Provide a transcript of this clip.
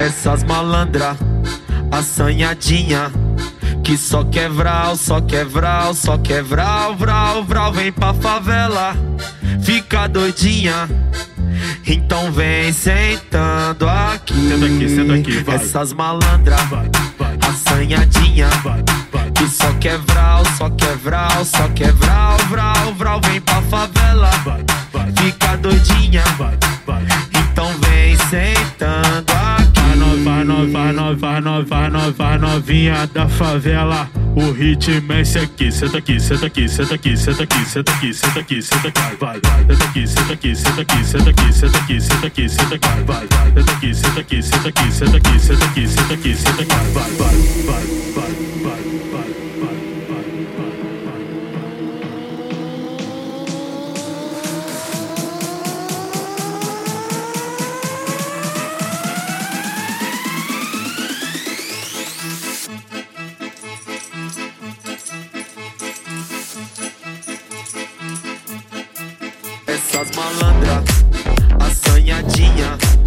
Essas malandra, assanhadinha. Que só quer vral, só quer vral, só quer vral, vral. Vem pra favela, fica doidinha. Então vem sentando aqui. Senta aqui, senta aqui, vai. Essas malandra, Vai, vai, assanhadinha. vai, vai. Que só quer vral, só quer vral, só quer vral, vral, vral. Vem pra favela, Vai, vai, fica doidinha. vai, no- vai no- vai no- vai novinha da favela. O ritmo é esse aqui, senta aqui, senta aqui, senta aqui, senta aqui, senta aqui, senta aqui, senta aqui, vai, vai, senta aqui, senta aqui, senta aqui, senta aqui, senta aqui, senta aqui, senta aqui, vai, vai, senta aqui, senta aqui, senta aqui, senta aqui, senta aqui, senta aqui, senta aqui, vai, vai, vai, vai. essas malandras assanhadinha.